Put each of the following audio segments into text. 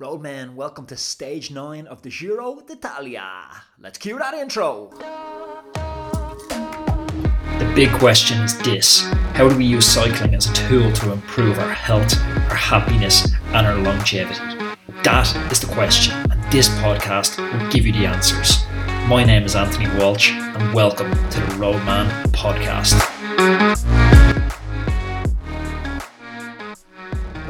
Roadman, welcome to stage 9 of the Giro d'Italia. Let's cue that intro. The big question is this How do we use cycling as a tool to improve our health, our happiness, and our longevity? That is the question, and this podcast will give you the answers. My name is Anthony Walsh, and welcome to the Roadman Podcast.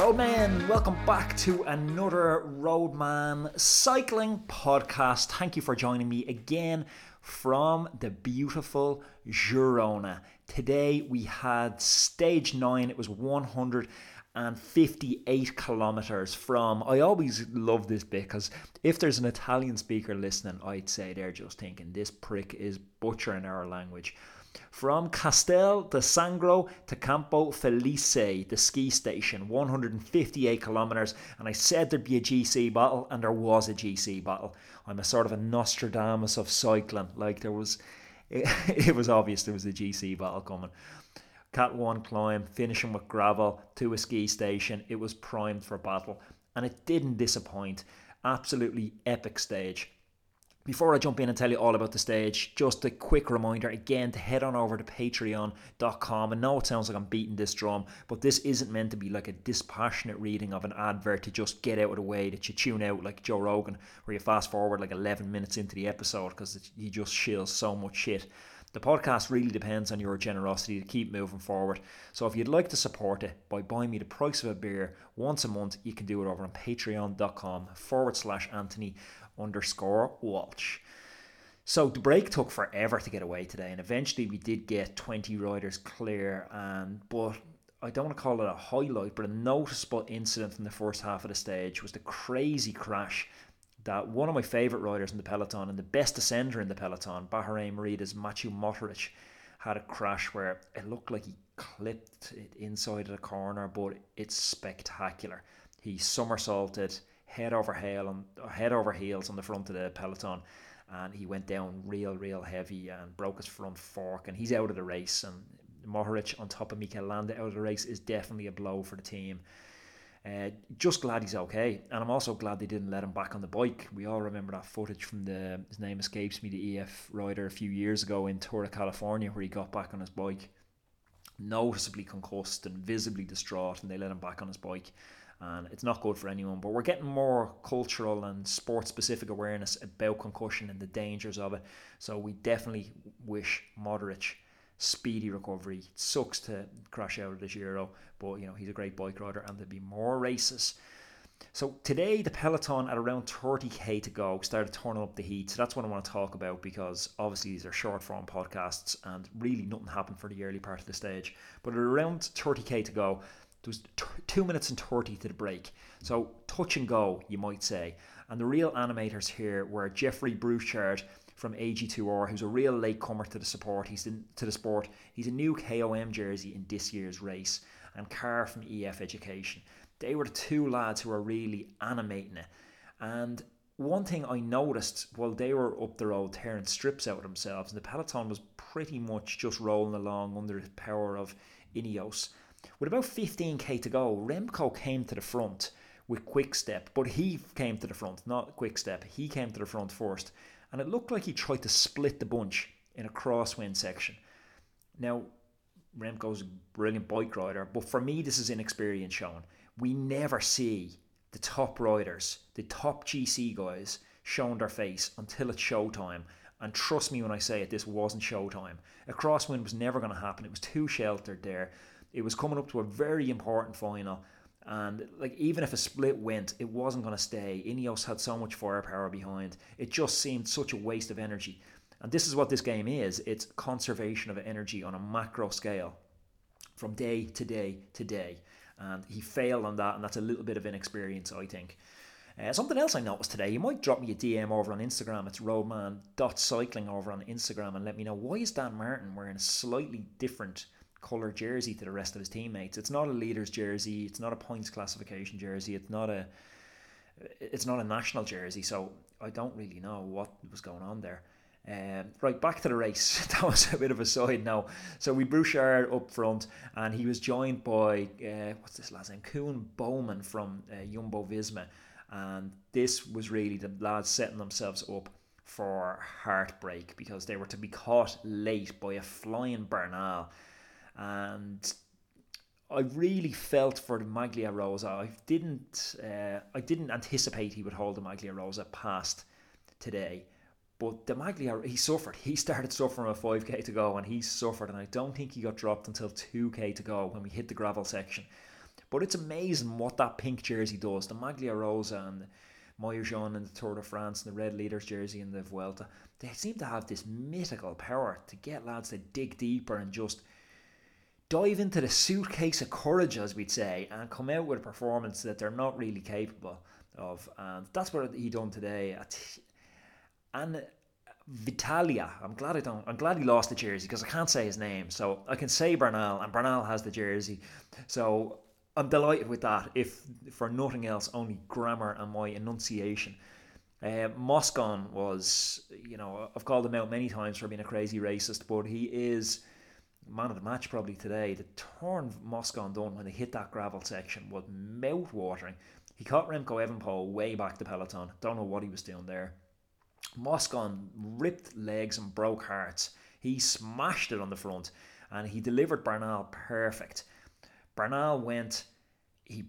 Roadman, welcome back to another Roadman Cycling Podcast. Thank you for joining me again from the beautiful Girona. Today we had stage nine, it was 158 kilometers from. I always love this bit because if there's an Italian speaker listening, I'd say they're just thinking this prick is butchering our language. From Castel de Sangro to Campo Felice, the ski station, 158 kilometres. And I said there'd be a GC battle, and there was a GC battle. I'm a sort of a Nostradamus of cycling. Like there was, it, it was obvious there was a GC battle coming. Cat 1 climb, finishing with gravel to a ski station. It was primed for battle, and it didn't disappoint. Absolutely epic stage. Before I jump in and tell you all about the stage, just a quick reminder again to head on over to patreon.com. And know it sounds like I'm beating this drum, but this isn't meant to be like a dispassionate reading of an advert to just get out of the way that you tune out like Joe Rogan, where you fast forward like 11 minutes into the episode because he just shills so much shit. The podcast really depends on your generosity to keep moving forward. So if you'd like to support it by buying me the price of a beer once a month, you can do it over on patreon.com forward slash Anthony underscore Walsh. So the break took forever to get away today, and eventually we did get 20 riders clear. And but I don't want to call it a highlight, but a noticeable incident in the first half of the stage was the crazy crash that one of my favourite riders in the peloton and the best ascender in the peloton, Bahrain Merida's Matthew Mohoric, had a crash where it looked like he clipped it inside of the corner, but it's spectacular. He somersaulted head over heel on head over heels on the front of the peloton, and he went down real, real heavy and broke his front fork, and he's out of the race. And Mohoric on top of Mikel Landa out of the race is definitely a blow for the team. Uh, just glad he's okay, and I'm also glad they didn't let him back on the bike. We all remember that footage from the his name escapes me, the EF rider a few years ago in Tour of California, where he got back on his bike, noticeably concussed and visibly distraught, and they let him back on his bike and it's not good for anyone. But we're getting more cultural and sport specific awareness about concussion and the dangers of it. So we definitely wish Mohoric speedy recovery. It sucks to crash out of the Giro, but you know he's a great bike rider, and there'll be more races. So today the peloton at around 30k to go started turning up the heat. So that's what I want to talk about because obviously these are short form podcasts and really nothing happened for the early part of the stage. But at around 30k to go, there was t- two minutes and 30 to the break. So touch and go, you might say. And the real animators here were Geoffrey Bouchard from AG2R, who's a real latecomer to the support. He's in, to the sport. He's a new KOM jersey in this year's race, and Carr from EF Education. They were the two lads who were really animating it. And one thing I noticed while they were up the road tearing strips out of themselves, and the peloton was pretty much just rolling along under the power of Ineos. With about 15k to go, Remco came to the front with Quick Step, but he came to the front, not Quick Step. He came to the front first, and it looked like he tried to split the bunch in a crosswind section. Now, Remco's a brilliant bike rider, but for me, this is inexperience showing. We never see the top riders, the top GC guys, showing their face until it's showtime. And trust me when I say it, this wasn't showtime. A crosswind was never going to happen. It was too sheltered there. It was coming up to a very important final. And like even if a split went, it wasn't going to stay. Ineos had so much firepower behind. It just seemed such a waste of energy. And this is what this game is. It's conservation of energy on a macro scale from day to day to day. And he failed on that, and that's a little bit of inexperience, I think. Uh, something else I noticed today, you might drop me a DM over on Instagram. It's roadman.cycling over on Instagram and let me know why is Dan Martin wearing a slightly different colour jersey to the rest of his teammates. It's not a leader's jersey. It's not a points classification jersey. It's not a it's not a national jersey. So I don't really know what was going on there. Um, right, back to the race. that was a bit of a side now. So we Bouchard up front, and he was joined by uh, what's this last name? Koen Bouwman from uh, Jumbo Visma. And this was really the lads setting themselves up for heartbreak because they were to be caught late by a flying Bernal. And I really felt for the Maglia Rosa. I didn't, uh, I didn't anticipate he would hold the Maglia Rosa past today. But the Maglia, he suffered. He started suffering with 5k to go and he suffered. And I don't think he got dropped until 2k to go when we hit the gravel section. But it's amazing what that pink jersey does. The Maglia Rosa and Maillot Jaune and the Tour de France and the Red Leaders jersey and the Vuelta. They seem to have this mythical power to get lads to dig deeper and just dive into the suitcase of courage, as we'd say, and come out with a performance that they're not really capable of. And that's what he done today. And Vitalia, I'm glad I don't. I'm glad he lost the jersey because I can't say his name, so I can say Bernal, and Bernal has the jersey. So I'm delighted with that. If for nothing else, only grammar and my enunciation. Uh, Moscon was, you know, I've called him out many times for being a crazy racist, but he is man of the match probably today. The turn Moscon done when they hit that gravel section was mouth watering. He caught Remco Evenepoel way back the peloton. Don't know what he was doing there. Moscon ripped legs and broke hearts. He smashed it on the front and he delivered Bernal perfect. Bernal went, he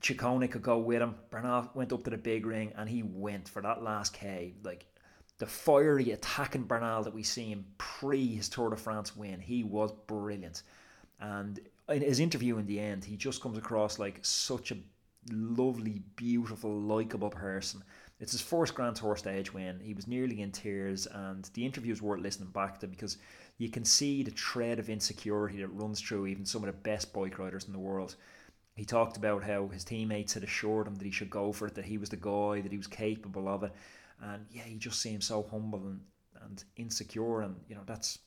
Ciccone could go with him. Bernal went up to the big ring and he went for that last K. Like the fiery attacking Bernal that we see him pre his Tour de France win, he was brilliant. And in his interview in the end, he just comes across like such a lovely, beautiful, likable person. It's his first Grand Tour stage win. He was nearly in tears, and the interview is worth listening back to because you can see the thread of insecurity that runs through even some of the best bike riders in the world. He talked about how his teammates had assured him that he should go for it, that he was the guy, that he was capable of it, and yeah, he just seemed so humble and, and insecure, and you know that's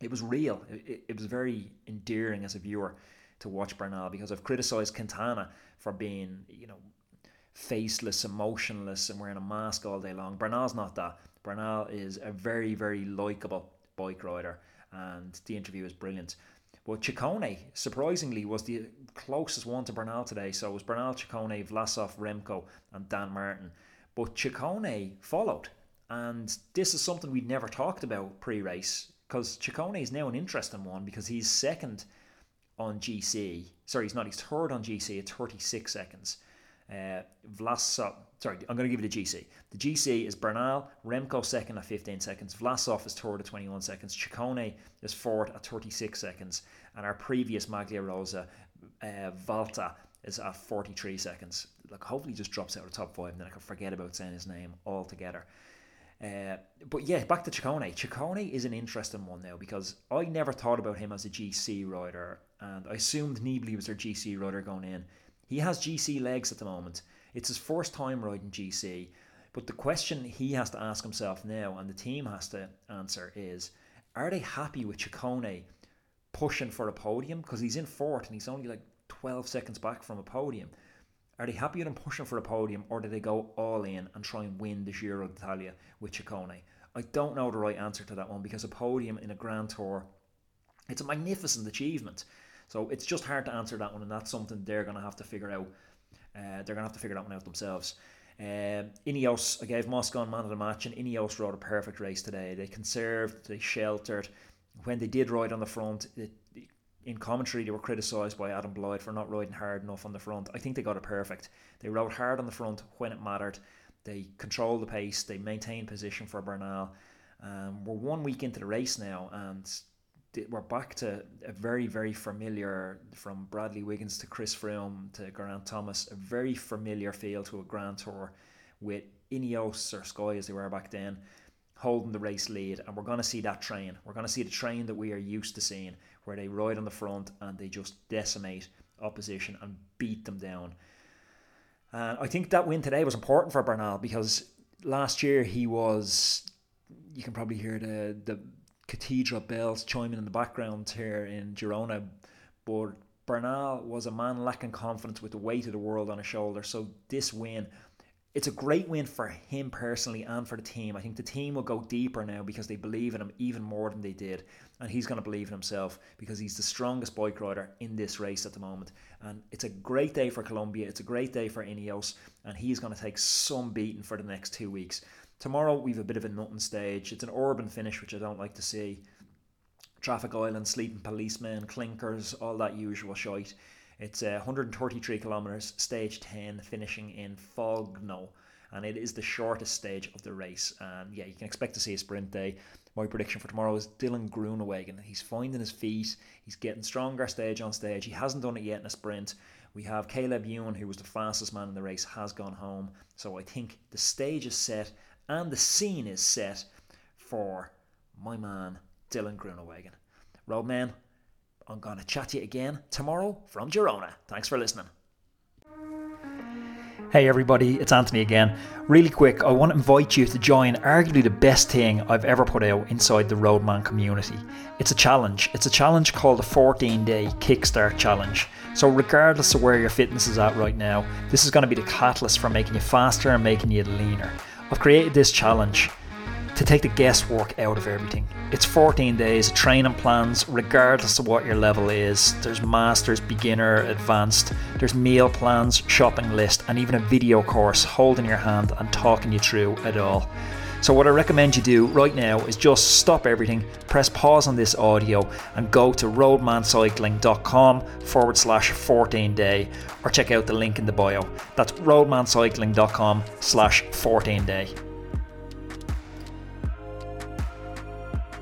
it was real. It, it was very endearing as a viewer to watch Bernal because I've criticised Quintana for being you know faceless, emotionless, and wearing a mask all day long. Bernal's not that. Bernal is a very very likable bike rider, and the interview is brilliant. But Ciccone, surprisingly, was the closest one to Bernal today. So it was Bernal, Ciccone, Vlasov, Remco, and Dan Martin. But Ciccone followed. And this is something we'd never talked about pre race because Ciccone is now an interesting one because he's second on GC. Sorry, he's not. He's third on GC at 36 seconds. Uh, Vlasov, sorry, I'm going to give you the GC. The GC is Bernal, Remco second at 15 seconds, Vlasov is third at 21 seconds, Ciccone is fourth at 36 seconds, and our previous Maglia Rosa, uh, Valter, is at 43 seconds. Like, hopefully, just drops out of the top five, and then I can forget about saying his name altogether. Uh, but yeah, back to Ciccone. Ciccone is an interesting one now because I never thought about him as a GC rider, and I assumed Nibali was their GC rider going in. He has GC legs at the moment. It's his first time riding GC, but the question he has to ask himself now, and the team has to answer, is: Are they happy with Ciccone pushing for a podium because he's in fourth and he's only like 12 seconds back from a podium. Are they happy with pushing for a podium or do they go all in and try and win the Giro d'Italia with Ciccone? I don't know the right answer to that one because a podium in a Grand Tour, it's a magnificent achievement. So it's just hard to answer that one, and that's something they're going to have to figure out. Uh, they're going to have to figure that one out themselves. Um, Ineos, I gave Moscon man of the match, and Ineos rode a perfect race today. They conserved, they sheltered. When they did ride on the front, it, in commentary, they were criticised by Adam Blythe for not riding hard enough on the front. I think they got it perfect. They rode hard on the front when it mattered. They controlled the pace. They maintained position for Bernal. Um, we're one week into the race now, and we're back to a very, very familiar, from Bradley Wiggins to Chris Froome to Geraint Thomas, a very familiar feel to a Grand Tour with Ineos or Sky as they were back then holding the race lead. And we're going to see that train. We're going to see the train that we are used to seeing where they ride on the front and they just decimate opposition and beat them down. And I think that win today was important for Bernal because last year he was. You can probably hear the the cathedral bells chiming in the background here in Girona, but Bernal was a man lacking confidence with the weight of the world on his shoulder. So this win it's a great win for him personally and for the team. I think the team will go deeper now because they believe in him even more than they did. And he's going to believe in himself because he's the strongest bike rider in this race at the moment. And it's a great day for Colombia. It's a great day for Ineos. And he's going to take some beating for the next two weeks. Tomorrow, we've a bit of a nothing stage. It's an urban finish, which I don't like to see. Traffic islands, sleeping policemen, clinkers, all that usual shite. It's uh, 133 kilometers, stage 10, finishing in Foligno, and it is the shortest stage of the race. And yeah, you can expect to see a sprint day. My prediction for tomorrow is Dylan Groenewegen. He's finding his feet. He's getting stronger stage on stage. He hasn't done it yet in a sprint. We have Caleb Ewan, who was the fastest man in the race, has gone home. So I think the stage is set and the scene is set for my man Dylan Groenewegen. Roadman, I'm going to chat to you again tomorrow from Girona. Thanks for listening. Hey everybody, it's Anthony again. Really quick, I want to invite you to join arguably the best thing I've ever put out inside the Roadman community. It's a challenge. It's a challenge called the 14 Day Kickstart Challenge. So, regardless of where your fitness is at right now, this is going to be the catalyst for making you faster and making you leaner. I've created this challenge to take the guesswork out of everything. It's 14 days of training plans, regardless of what your level is. There's masters, beginner, advanced. There's meal plans, shopping list, and even a video course holding your hand and talking you through it all. So, what I recommend you do right now is just stop everything, press pause on this audio, and go to roadmancycling.com forward slash 14 day, or check out the link in the bio. That's roadmancycling.com slash 14 day.